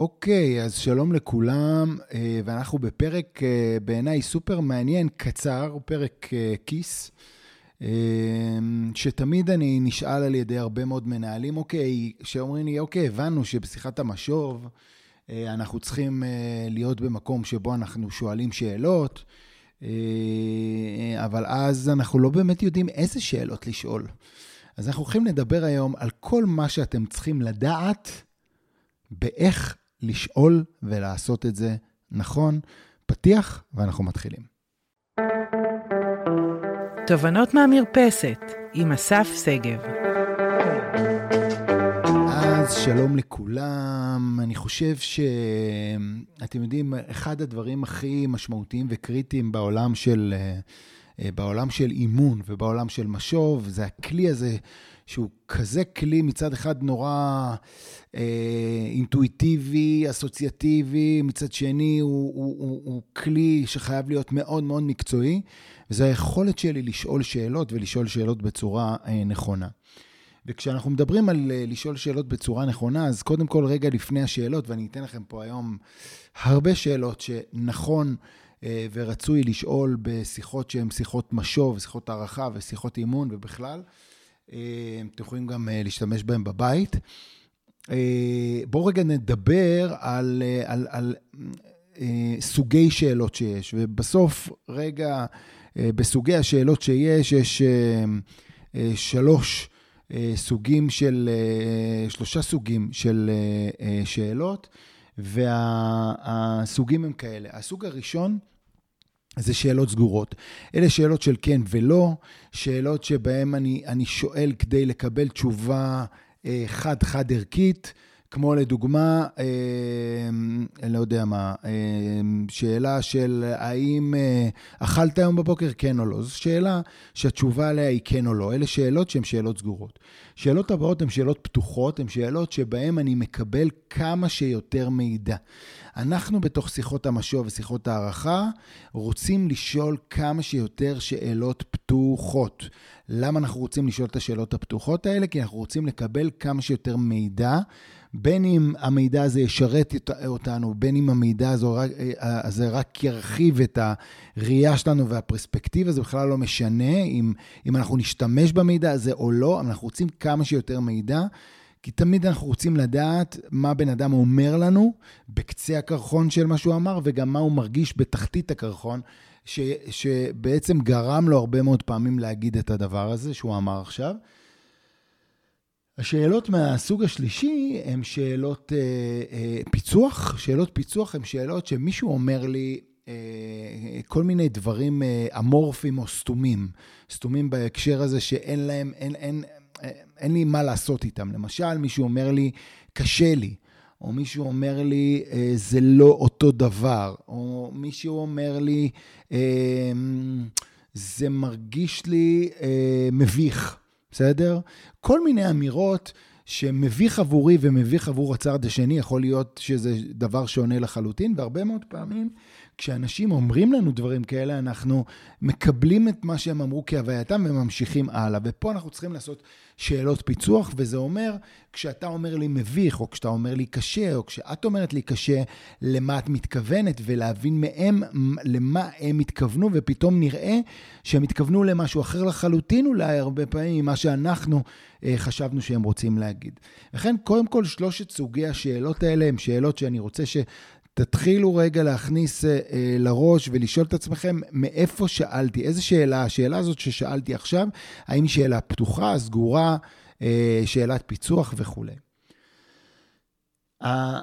אוקיי, אז שלום לכולם, אה, ואנחנו בפרק אה, בעיניי סופר מעניין, קצר, פרק אה, כיס, שתמיד אני נשאל על ידי הרבה מאוד מנהלים, אוקיי, שאומרים לי, אוקיי, הבנו שבשיחת המשוב אנחנו צריכים להיות במקום שבו אנחנו שואלים שאלות, אבל אז אנחנו לא באמת יודעים איזה שאלות לשאול. אז אנחנו הולכים לדבר היום על כל מה שאתם צריכים לדעת באיך לשאול ולעשות את זה נכון. פתיח, ואנחנו מתחילים. תובנות מהמרפסת, עם אסף שגב. אז שלום לכולם. אני חושב שאתם יודעים, אחד הדברים הכי משמעותיים וקריטיים בעולם של, אה, בעולם של אימון ובעולם של משוב, זה הכלי הזה שהוא כזה כלי מצד אחד נורא אה, אינטואיטיבי, אסוציאטיבי, מצד שני הוא, הוא, הוא, הוא כלי שחייב להיות מאוד מאוד מקצועי, וזו היכולת שלי לשאול שאלות ולשאול שאלות בצורה אה, נכונה. וכשאנחנו מדברים על אה, לשאול שאלות בצורה נכונה, אז קודם כל רגע לפני השאלות, ואני אתן לכם פה היום הרבה שאלות שנכון אה, ורצוי לשאול בשיחות שהן שיחות משוב, שיחות הערכה ושיחות אימון ובכלל. אה, אתם יכולים גם אה, להשתמש בהם בבית. אה, בואו רגע נדבר על, על, על סוגי שאלות שיש, ובסוף, רגע, בסוגי השאלות שיש, יש שלוש סוגים של, שלושה סוגים של שאלות, והסוגים הם כאלה. הסוג הראשון זה שאלות סגורות. אלה שאלות של כן ולא, שאלות שבהן אני, אני שואל כדי לקבל תשובה אה, חד-חד ערכית, כמו לדוגמה, אה, לא יודע מה, אה, שאלה של האם אה, אכלת היום בבוקר, כן או לא. זו שאלה שהתשובה עליה היא כן או לא. אלה שאלות שהן שאלות סגורות. שאלות הבאות הן שאלות פתוחות, הן שאלות שבהן אני מקבל כמה שיותר מידע. אנחנו בתוך שיחות המשוב ושיחות הערכה רוצים לשאול כמה שיותר שאלות פתוחות. למה אנחנו רוצים לשאול את השאלות הפתוחות האלה? כי אנחנו רוצים לקבל כמה שיותר מידע. בין אם המידע הזה ישרת אותנו, בין אם המידע הזה רק ירחיב את הראייה שלנו והפרספקטיבה, זה בכלל לא משנה אם, אם אנחנו נשתמש במידע הזה או לא, אנחנו רוצים כמה שיותר מידע. כי תמיד אנחנו רוצים לדעת מה בן אדם אומר לנו בקצה הקרחון של מה שהוא אמר, וגם מה הוא מרגיש בתחתית הקרחון, ש, שבעצם גרם לו הרבה מאוד פעמים להגיד את הדבר הזה שהוא אמר עכשיו. השאלות מהסוג השלישי הן שאלות אה, אה, פיצוח. שאלות פיצוח הן שאלות שמישהו אומר לי אה, כל מיני דברים אה, אמורפיים או סתומים. סתומים בהקשר הזה שאין להם, אין, אין, אין, אין לי מה לעשות איתם. למשל, מישהו אומר לי, קשה לי. או מישהו אומר לי, אה, זה לא אותו דבר. או מישהו אומר לי, אה, זה מרגיש לי אה, מביך. בסדר? כל מיני אמירות שמביך עבורי ומביך עבור הצד השני, יכול להיות שזה דבר שונה לחלוטין, והרבה מאוד פעמים כשאנשים אומרים לנו דברים כאלה, אנחנו מקבלים את מה שהם אמרו כהווייתם וממשיכים הלאה. ופה אנחנו צריכים לעשות שאלות פיצוח, וזה אומר, כשאתה אומר לי מביך, או כשאתה אומר לי קשה, או כשאת אומרת לי קשה, למה את מתכוונת, ולהבין מהם למה הם התכוונו, ופתאום נראה שהם התכוונו למשהו אחר לחלוטין, אולי הרבה פעמים ממה שאנחנו אה, חשבנו שהם רוצים להגיד. לכן, קודם כל, שלושת סוגי השאלות האלה הם שאלות שאני רוצה ש... תתחילו רגע להכניס אה, אה, לראש ולשאול את עצמכם מאיפה שאלתי, איזה שאלה, השאלה הזאת ששאלתי עכשיו, האם היא שאלה פתוחה, סגורה, אה, שאלת פיצוח וכולי.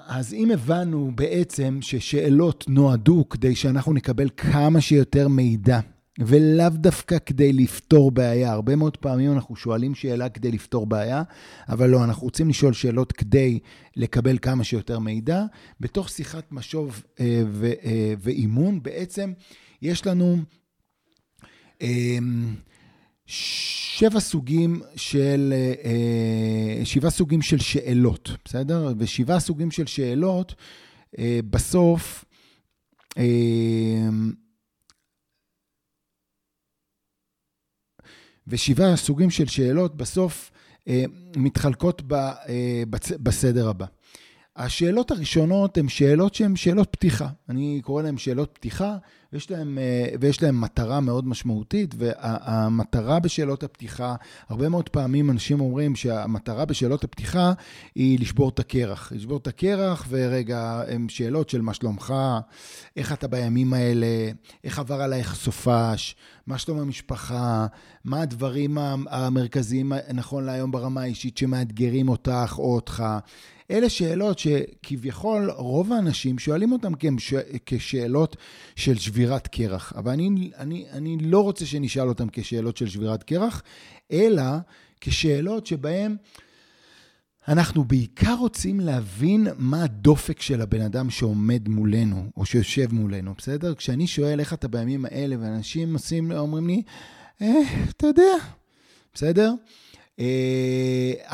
אז אם הבנו בעצם ששאלות נועדו כדי שאנחנו נקבל כמה שיותר מידע ולאו דווקא כדי לפתור בעיה. הרבה מאוד פעמים אנחנו שואלים שאלה כדי לפתור בעיה, אבל לא, אנחנו רוצים לשאול שאלות כדי לקבל כמה שיותר מידע. בתוך שיחת משוב אה, ו, אה, ואימון, בעצם יש לנו אה, שבע סוגים של, אה, אה שבעה סוגים של שאלות, בסדר? ושבעה סוגים של שאלות, אה, בסוף, אה, ושבעה סוגים של שאלות בסוף אה, מתחלקות אה, בסדר הבא. השאלות הראשונות הן שאלות שהן שאלות פתיחה. אני קורא להן שאלות פתיחה, ויש להן, אה, ויש להן מטרה מאוד משמעותית, והמטרה בשאלות הפתיחה, הרבה מאוד פעמים אנשים אומרים שהמטרה בשאלות הפתיחה היא לשבור את הקרח. לשבור את הקרח, ורגע, הן שאלות של מה שלומך, איך אתה בימים האלה, איך עבר עלייך סופש, מה שלום המשפחה, מה הדברים המרכזיים נכון להיום ברמה האישית שמאתגרים אותך או אותך. אלה שאלות שכביכול רוב האנשים שואלים אותן כשאלות של שבירת קרח. אבל אני, אני, אני לא רוצה שנשאל אותן כשאלות של שבירת קרח, אלא כשאלות שבהן אנחנו בעיקר רוצים להבין מה הדופק של הבן אדם שעומד מולנו, או שיושב מולנו, בסדר? כשאני שואל איך אתה בימים האלה, ואנשים עושים, אומרים לי, אה, אתה יודע, בסדר? Uh,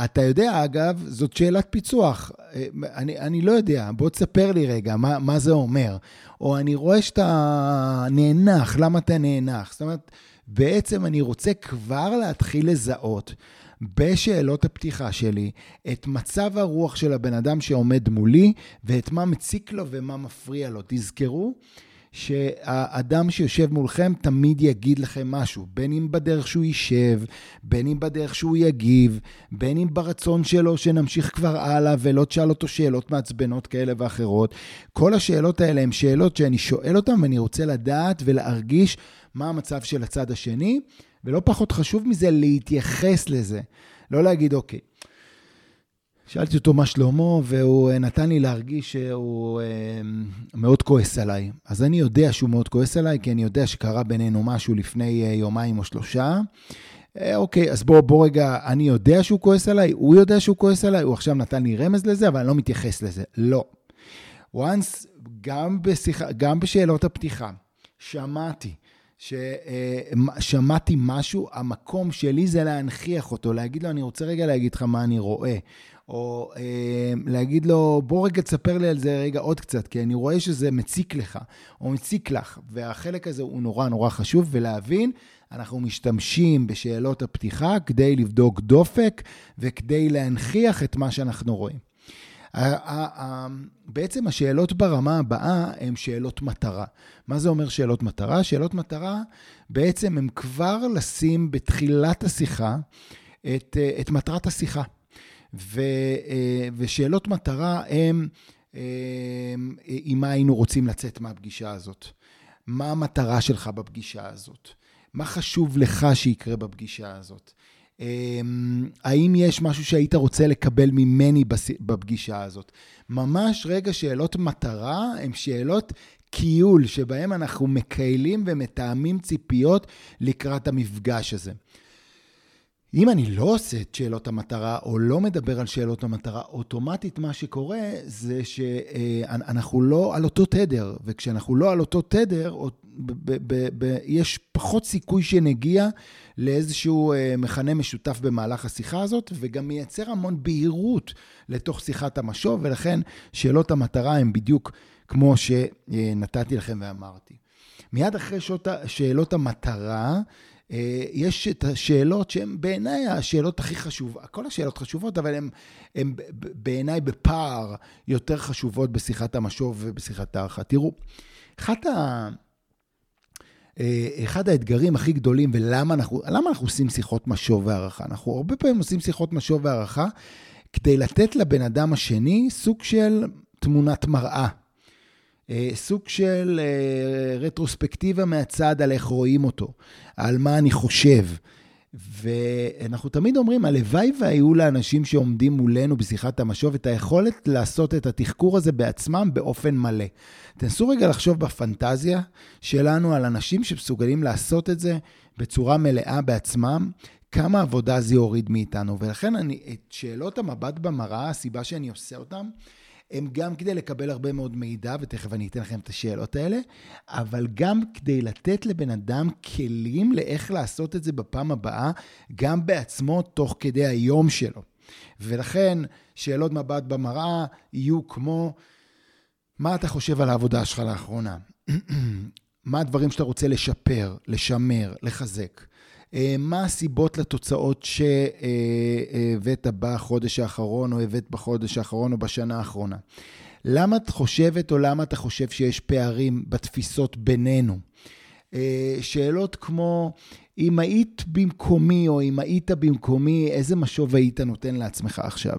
אתה יודע, אגב, זאת שאלת פיצוח. Uh, אני, אני לא יודע, בוא תספר לי רגע מה, מה זה אומר. או אני רואה שאתה נאנח, למה אתה נאנח? זאת אומרת, בעצם אני רוצה כבר להתחיל לזהות בשאלות הפתיחה שלי את מצב הרוח של הבן אדם שעומד מולי ואת מה מציק לו ומה מפריע לו. תזכרו שהאדם שיושב מולכם תמיד יגיד לכם משהו, בין אם בדרך שהוא יישב, בין אם בדרך שהוא יגיב, בין אם ברצון שלו שנמשיך כבר הלאה ולא תשאל אותו שאלות מעצבנות כאלה ואחרות. כל השאלות האלה הן שאלות שאני שואל אותן ואני רוצה לדעת ולהרגיש מה המצב של הצד השני, ולא פחות חשוב מזה, להתייחס לזה. לא להגיד, אוקיי, שאלתי אותו מה שלמה, והוא אה, נתן לי להרגיש שהוא אה, מאוד כועס עליי. אז אני יודע שהוא מאוד כועס עליי, כי אני יודע שקרה בינינו משהו לפני אה, יומיים או שלושה. אוקיי, אז בוא, בוא רגע, אני יודע שהוא כועס עליי, הוא יודע שהוא כועס עליי, הוא עכשיו נתן לי רמז לזה, אבל אני לא מתייחס לזה. לא. once, גם, בשיחה, גם בשאלות הפתיחה, שמעתי ששמעתי משהו, המקום שלי זה להנכיח אותו, להגיד לו, אני רוצה רגע להגיד לך מה אני רואה. או אה, להגיד לו, בוא רגע תספר לי על זה רגע עוד קצת, כי אני רואה שזה מציק לך, או מציק לך, והחלק הזה הוא נורא נורא חשוב, ולהבין, אנחנו משתמשים בשאלות הפתיחה כדי לבדוק דופק וכדי להנכיח את מה שאנחנו רואים. בעצם השאלות ברמה הבאה הן שאלות מטרה. מה זה אומר שאלות מטרה? שאלות מטרה בעצם הן כבר לשים בתחילת השיחה את, את מטרת השיחה. ו, אה, ושאלות מטרה הן עם מה היינו רוצים לצאת מהפגישה הזאת. מה המטרה שלך בפגישה הזאת? מה חשוב לך שיקרה בפגישה הזאת? האם יש משהו שהיית רוצה לקבל ממני בפגישה הזאת? ממש רגע שאלות מטרה הן שאלות קיול, שבהן אנחנו מקיילים ומתאמים ציפיות לקראת המפגש הזה. אם אני לא עושה את שאלות המטרה, או לא מדבר על שאלות המטרה, אוטומטית מה שקורה זה שאנחנו לא על אותו תדר, וכשאנחנו לא על אותו תדר, יש פחות סיכוי שנגיע לאיזשהו אה, מכנה משותף במהלך השיחה הזאת, וגם מייצר המון בהירות לתוך שיחת המשוב, ולכן שאלות המטרה הן בדיוק כמו שנתתי לכם ואמרתי. מיד אחרי שאלות המטרה, יש את השאלות שהן בעיניי השאלות הכי חשובות, כל השאלות חשובות, אבל הן בעיניי בפער יותר חשובות בשיחת המשוב ובשיחת הערכה. תראו, אחת ה... אה, אחד האתגרים הכי גדולים, ולמה אנחנו, אנחנו עושים שיחות משוב והערכה? אנחנו הרבה פעמים עושים שיחות משוב והערכה כדי לתת לבן אדם השני סוג של תמונת מראה. אה, סוג של אה, רטרוספקטיבה מהצד על איך רואים אותו, על מה אני חושב. ואנחנו תמיד אומרים, הלוואי והיו לאנשים שעומדים מולנו בשיחת המשוב את היכולת לעשות את התחקור הזה בעצמם באופן מלא. תנסו רגע לחשוב בפנטזיה שלנו על אנשים שמסוגלים לעשות את זה בצורה מלאה בעצמם, כמה עבודה זה יוריד מאיתנו. ולכן אני, את שאלות המבט במראה, הסיבה שאני עושה אותן, הם גם כדי לקבל הרבה מאוד מידע, ותכף אני אתן לכם את השאלות האלה, אבל גם כדי לתת לבן אדם כלים לאיך לעשות את זה בפעם הבאה, גם בעצמו, תוך כדי היום שלו. ולכן, שאלות מבט במראה יהיו כמו, מה אתה חושב על העבודה שלך לאחרונה? מה הדברים שאתה רוצה לשפר, לשמר, לחזק? אה, מה הסיבות לתוצאות שהבאת בחודש האחרון, או הבאת בחודש האחרון, או בשנה האחרונה? למה את חושבת, או למה אתה חושב שיש פערים בתפיסות בינינו? אה, שאלות כמו, אם היית במקומי, או אם היית במקומי, איזה משוב היית נותן לעצמך עכשיו?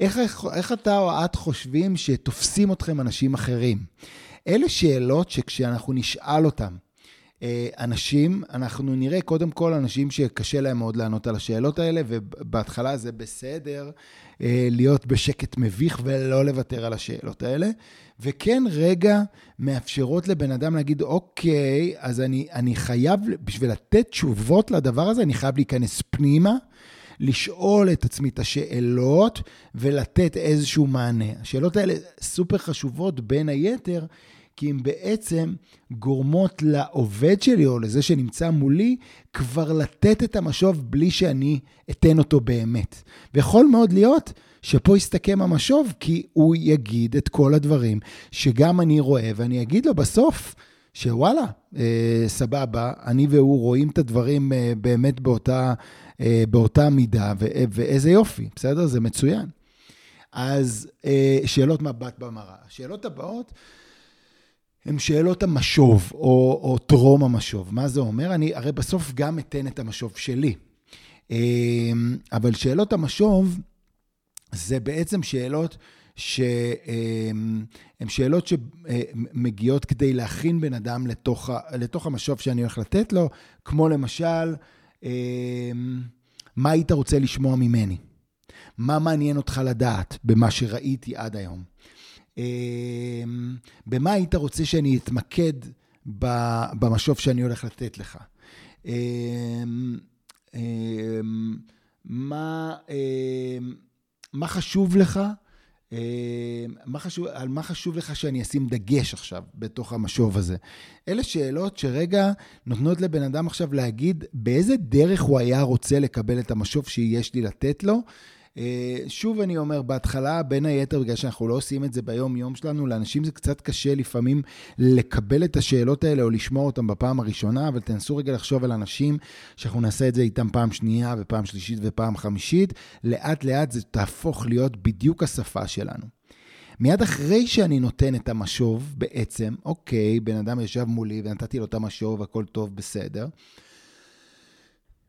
איך, איך אתה או את חושבים שתופסים אתכם אנשים אחרים? אלה שאלות שכשאנחנו נשאל אותם, אה, אנשים, אנחנו נראה קודם כל אנשים שקשה להם מאוד לענות על השאלות האלה, ובהתחלה זה בסדר אה, להיות בשקט מביך ולא לוותר על השאלות האלה. וכן, רגע, מאפשרות לבן אדם להגיד, אוקיי, אז אני, אני חייב, בשביל לתת תשובות לדבר הזה, אני חייב להיכנס פנימה. לשאול את עצמי את השאלות ולתת איזשהו מענה. השאלות האלה סופר חשובות בין היתר, כי הן בעצם גורמות לעובד שלי או לזה שנמצא מולי כבר לתת את המשוב בלי שאני אתן אותו באמת. ויכול מאוד להיות שפה יסתכם המשוב, כי הוא יגיד את כל הדברים שגם אני רואה, ואני אגיד לו בסוף, שוואלה, אה, סבבה, אני והוא רואים את הדברים אה, באמת באותה, אה, באותה מידה, ו- ואיזה יופי, בסדר? זה מצוין. אז אה, שאלות מבט במראה. השאלות הבאות הן שאלות המשוב, או, או טרום המשוב. מה זה אומר? אני הרי בסוף גם אתן את המשוב שלי. אה, אבל שאלות המשוב זה בעצם שאלות שהן שאלות שמגיעות כדי להכין בן אדם לתוך, לתוך המשוב שאני הולך לתת לו, כמו למשל, מה היית רוצה לשמוע ממני? מה מעניין אותך לדעת במה שראיתי עד היום? במה היית רוצה שאני אתמקד במשוב שאני הולך לתת לך? מה, מה חשוב לך? מה חשוב, על מה חשוב לך שאני אשים דגש עכשיו בתוך המשוב הזה? אלה שאלות שרגע נותנות לבן אדם עכשיו להגיד באיזה דרך הוא היה רוצה לקבל את המשוב שיש לי לתת לו, שוב אני אומר, בהתחלה, בין היתר, בגלל שאנחנו לא עושים את זה ביום-יום שלנו, לאנשים זה קצת קשה לפעמים לקבל את השאלות האלה או לשמוע אותן בפעם הראשונה, אבל תנסו רגע לחשוב על אנשים שאנחנו נעשה את זה איתם פעם שנייה ופעם שלישית ופעם חמישית. לאט-לאט זה תהפוך להיות בדיוק השפה שלנו. מיד אחרי שאני נותן את המשוב, בעצם, אוקיי, בן אדם ישב מולי ונתתי לו את המשוב, הכל טוב, בסדר.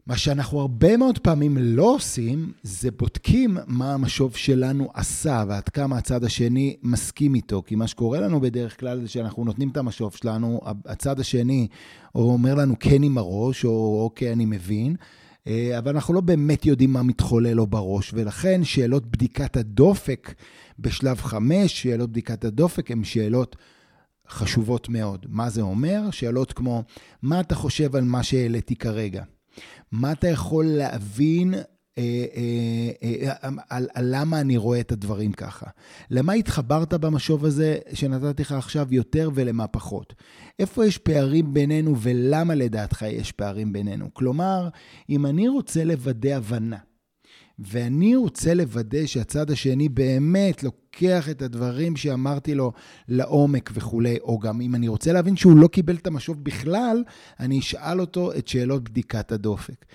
מה שאנחנו הרבה מאוד פעמים לא עושים, זה בודקים מה המשוב שלנו עשה ועד כמה הצד השני מסכים איתו. כי מה שקורה לנו בדרך כלל זה שאנחנו נותנים את המשוב שלנו, הצד השני אומר לנו כן עם הראש, או אוקיי, אני מבין, אה, אבל אנחנו לא באמת יודעים מה מתחולל לו בראש, ולכן שאלות בדיקת הדופק בשלב חמש, שאלות בדיקת הדופק הן שאלות חשובות מאוד. מה זה אומר? שאלות כמו, מה אתה חושב על מה שהעליתי כרגע? מה אתה יכול להבין אה, אה, אה, על, על למה אני רואה את הדברים ככה. למה התחברת במשוב הזה שנתתי לך עכשיו יותר ולמה פחות? איפה יש פערים בינינו ולמה לדעתך יש פערים בינינו? כלומר, אם אני רוצה לוודא הבנה, ואני רוצה לוודא שהצד השני באמת לוקח את הדברים שאמרתי לו לעומק וכולי, או גם אם אני רוצה להבין שהוא לא קיבל את המשוב בכלל, אני אשאל אותו את שאלות בדיקת הדופק.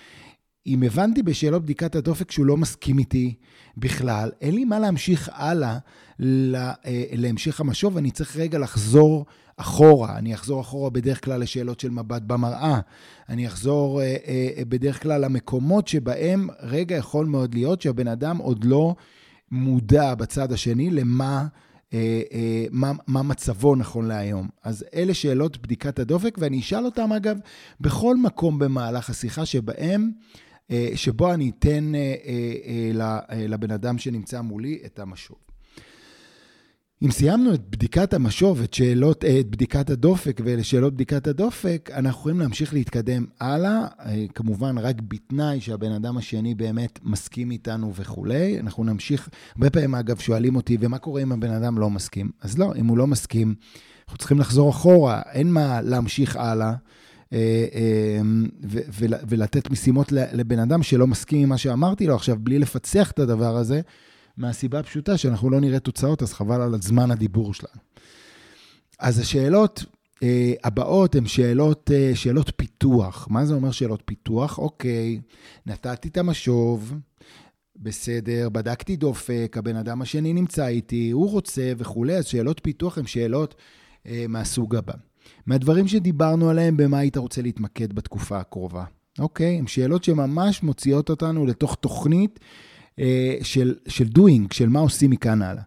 אם הבנתי בשאלות בדיקת הדופק שהוא לא מסכים איתי בכלל, אין לי מה להמשיך הלאה אה, להמשך המשוב, אני צריך רגע לחזור אחורה. אני אחזור אחורה בדרך כלל לשאלות של מבט במראה. אני אחזור אה, אה, בדרך כלל למקומות שבהם רגע יכול מאוד להיות שהבן אדם עוד לא מודע בצד השני למה... אה, אה, מה, מה מצבו נכון להיום. אז אלה שאלות בדיקת הדופק, ואני אשאל אותם, אגב, בכל מקום במהלך השיחה שבהם, אה, שבו אני אתן אה, אה, אה, לבן אדם שנמצא מולי את המשוב. אם סיימנו את בדיקת המשוב, את, שאלות, אה, את בדיקת הדופק ולשאלות בדיקת הדופק, אנחנו יכולים להמשיך להתקדם הלאה, אה, כמובן רק בתנאי שהבן אדם השני באמת מסכים איתנו וכולי. אנחנו נמשיך, הרבה פעמים אגב שואלים אותי, ומה קורה אם הבן אדם לא מסכים? אז לא, אם הוא לא מסכים, אנחנו צריכים לחזור אחורה, אין מה להמשיך הלאה. אה, ולתת משימות לבן אדם שלא מסכים עם מה שאמרתי לו עכשיו, בלי לפצח את הדבר הזה, מהסיבה הפשוטה שאנחנו לא נראה תוצאות, אז חבל על זמן הדיבור שלנו. אז השאלות אה, הבאות הן שאלות, אה, שאלות פיתוח. מה זה אומר שאלות פיתוח? אוקיי, נתתי את המשוב, בסדר, בדקתי דופק, הבן אדם השני נמצא איתי, הוא רוצה וכולי, אז שאלות פיתוח הן שאלות אה, מהסוג הבא. מהדברים שדיברנו עליהם, במה היית רוצה להתמקד בתקופה הקרובה. אוקיי? הן שאלות שממש מוציאות אותנו לתוך תוכנית של, של doing, של מה עושים מכאן הלאה.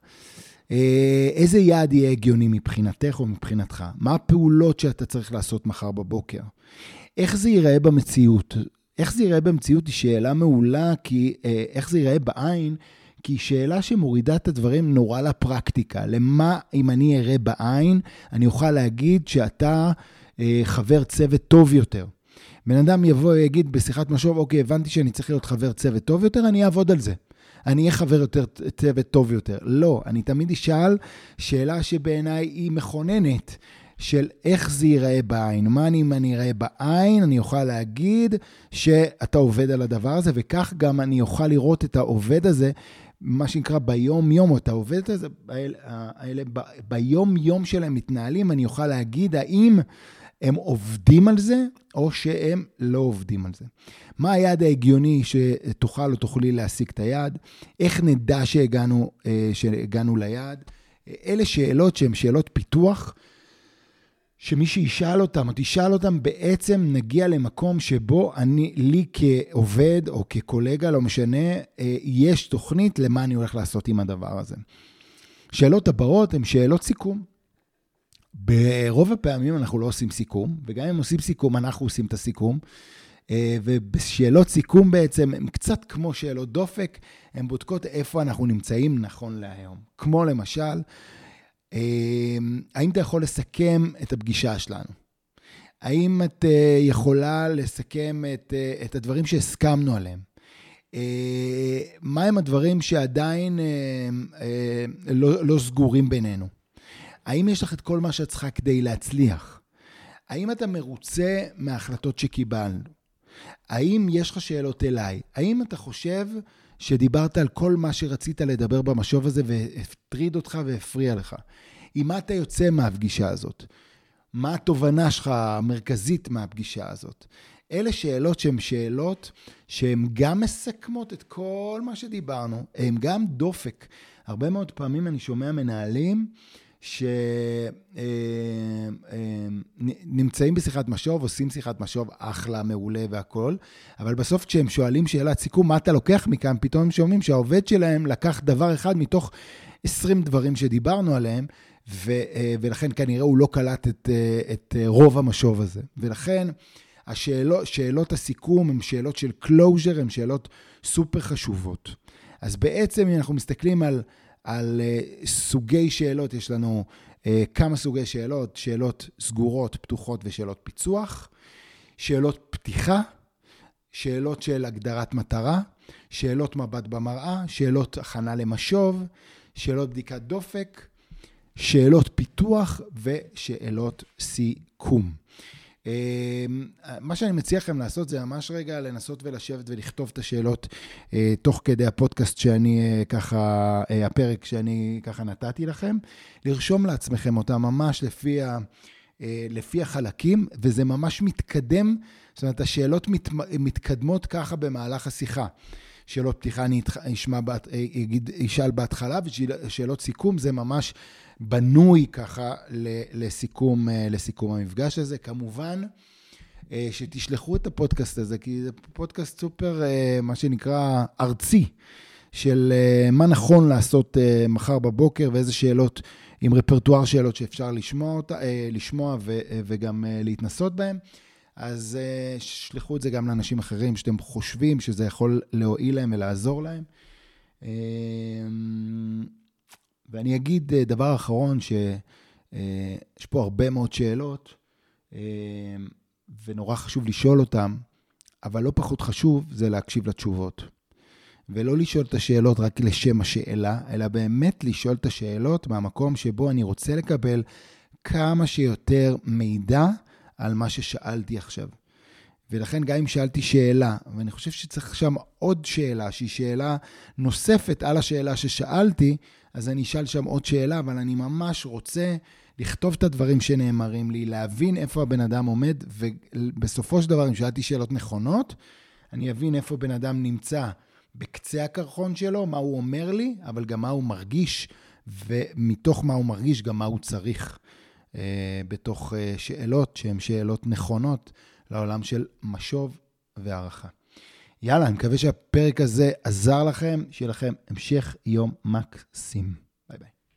אה, איזה יעד יהיה הגיוני מבחינתך או מבחינתך? מה הפעולות שאתה צריך לעשות מחר בבוקר? איך זה ייראה במציאות? איך זה ייראה במציאות היא שאלה מעולה, כי אה, איך זה ייראה בעין, כי היא שאלה שמורידה את הדברים נורא לפרקטיקה. למה, אם אני אראה בעין, אני אוכל להגיד שאתה אה, חבר צוות טוב יותר. בן אדם יבוא ויגיד בשיחת משוב, אוקיי, הבנתי שאני צריך להיות חבר צוות טוב יותר, אני אעבוד על זה. אני אהיה חבר יותר, צוות טוב יותר. לא, אני תמיד אשאל שאלה שבעיניי היא מכוננת. של איך זה ייראה בעין. מה אני, אם אני אראה בעין, אני אוכל להגיד שאתה עובד על הדבר הזה, וכך גם אני אוכל לראות את העובד הזה, מה שנקרא ביום-יום, או את העובד הזה, האלה, ביום-יום שלהם מתנהלים, אני אוכל להגיד האם הם עובדים על זה, או שהם לא עובדים על זה. מה היעד ההגיוני שתוכל או תוכלי להשיג את היעד? איך נדע שהגענו, אה, שהגענו ליעד? אלה שאלות שהן שאלות פיתוח, שמי שישאל אותם, או תשאל אותם, בעצם נגיע למקום שבו אני, לי כעובד או כקולגה, לא משנה, אה, יש תוכנית למה אני הולך לעשות עם הדבר הזה. שאלות הבאות הן שאלות סיכום. ברוב הפעמים אנחנו לא עושים סיכום, וגם אם עושים סיכום, אנחנו עושים את הסיכום. אה, ובשאלות סיכום בעצם, הן קצת כמו שאלות דופק, הן בודקות איפה אנחנו נמצאים נכון להיום. כמו למשל, אמ, האם אתה יכול לסכם את הפגישה שלנו? האם את אה, יכולה לסכם את, אה, את הדברים שהסכמנו עליהם? אה, מהם הדברים שעדיין לא, לא סגורים בינינו? האם יש לך את כל מה שאת צריכה כדי להצליח? האם אתה מרוצה מההחלטות שקיבלנו? האם יש לך שאלות אליי? האם אתה חושב שדיברת על כל מה שרצית לדבר במשוב הזה והטריד אותך והפריע לך. עם מה אתה יוצא מהפגישה הזאת? מה התובנה שלך המרכזית מהפגישה הזאת? אלה שאלות שהן שאלות שהן גם מסכמות את כל מה שדיברנו, הן גם דופק. הרבה מאוד פעמים אני שומע מנהלים שנמצאים בשיחת משוב, עושים שיחת משוב, אחלה, מעולה והכול, אבל בסוף כשהם שואלים שאלת סיכום, מה אתה לוקח מכאן, פתאום הם שומעים שהעובד שלהם לקח דבר אחד מתוך 20 דברים שדיברנו עליהם, ו, ולכן כנראה הוא לא קלט את, את רוב המשוב הזה. ולכן השאלות, שאלות הסיכום הן שאלות של closure, הן שאלות סופר חשובות. אז בעצם, אם אנחנו מסתכלים על על uh, סוגי שאלות, יש לנו uh, כמה סוגי שאלות, שאלות סגורות, פתוחות ושאלות פיצוח, שאלות פתיחה, שאלות של הגדרת מטרה, שאלות מבט במראה, שאלות הכנה למשוב, שאלות בדיקת דופק, שאלות פיתוח ושאלות סיכום. אמ, מה שאני מציע לכם לעשות זה ממש רגע לנסות ולשבת ולכתוב את השאלות אה, תוך כדי הפודקאסט שאני אה, ככה, אה, הפרק שאני ככה נתתי לכם, לרשום לעצמכם אותם ממש לפי, ה, לפי החלקים, וזה ממש מתקדם, זאת אומרת, השאלות מת, מתקדמות ככה במהלך השיחה. שאלות פתיחה אני אשמע, אגיד, אשאל בהתחלה, ושאלות סיכום זה ממש בנוי ככה לסיכום, אה, לסיכום המפגש הזה. כמובן, אה, שתשלחו את הפודקאסט הזה, כי זה פודקאסט סופר, אה, מה שנקרא, ארצי, של מה נכון לעשות מחר בבוקר ואיזה שאלות, עם רפרטואר שאלות שאפשר לשמוע, אותה, לשמוע וגם להתנסות בהן. אז שלחו את זה גם לאנשים אחרים שאתם חושבים שזה יכול להועיל להם ולעזור להם. ואני אגיד אה, דבר אחרון, שיש אה, פה הרבה מאוד שאלות, אה, ונורא חשוב לשאול אותן, אבל לא פחות חשוב זה להקשיב לתשובות. ולא לשאול את השאלות רק לשם השאלה, אלא באמת לשאול את השאלות מהמקום שבו אני רוצה לקבל כמה שיותר מידע על מה ששאלתי עכשיו. ולכן גם אם שאלתי שאלה, ואני חושב שצריך שם עוד שאלה, שהיא שאלה נוספת על השאלה ששאלתי, אז אני אשאל שם עוד שאלה, אבל אני ממש רוצה לכתוב את הדברים שנאמרים לי, להבין איפה הבן אדם עומד, ובסופו של דבר, אם שאלתי שאלות נכונות, אני אבין איפה בן אדם נמצא בקצה הקרחון שלו, מה הוא אומר לי, אבל גם מה הוא מרגיש, ומתוך מה הוא מרגיש, גם מה הוא צריך. אה, בתוך אה, שאלות שהן שאלות נכונות לעולם של משוב והערכה. יאללה, אני מקווה שהפרק הזה עזר לכם, שיהיה לכם המשך יום מקסים.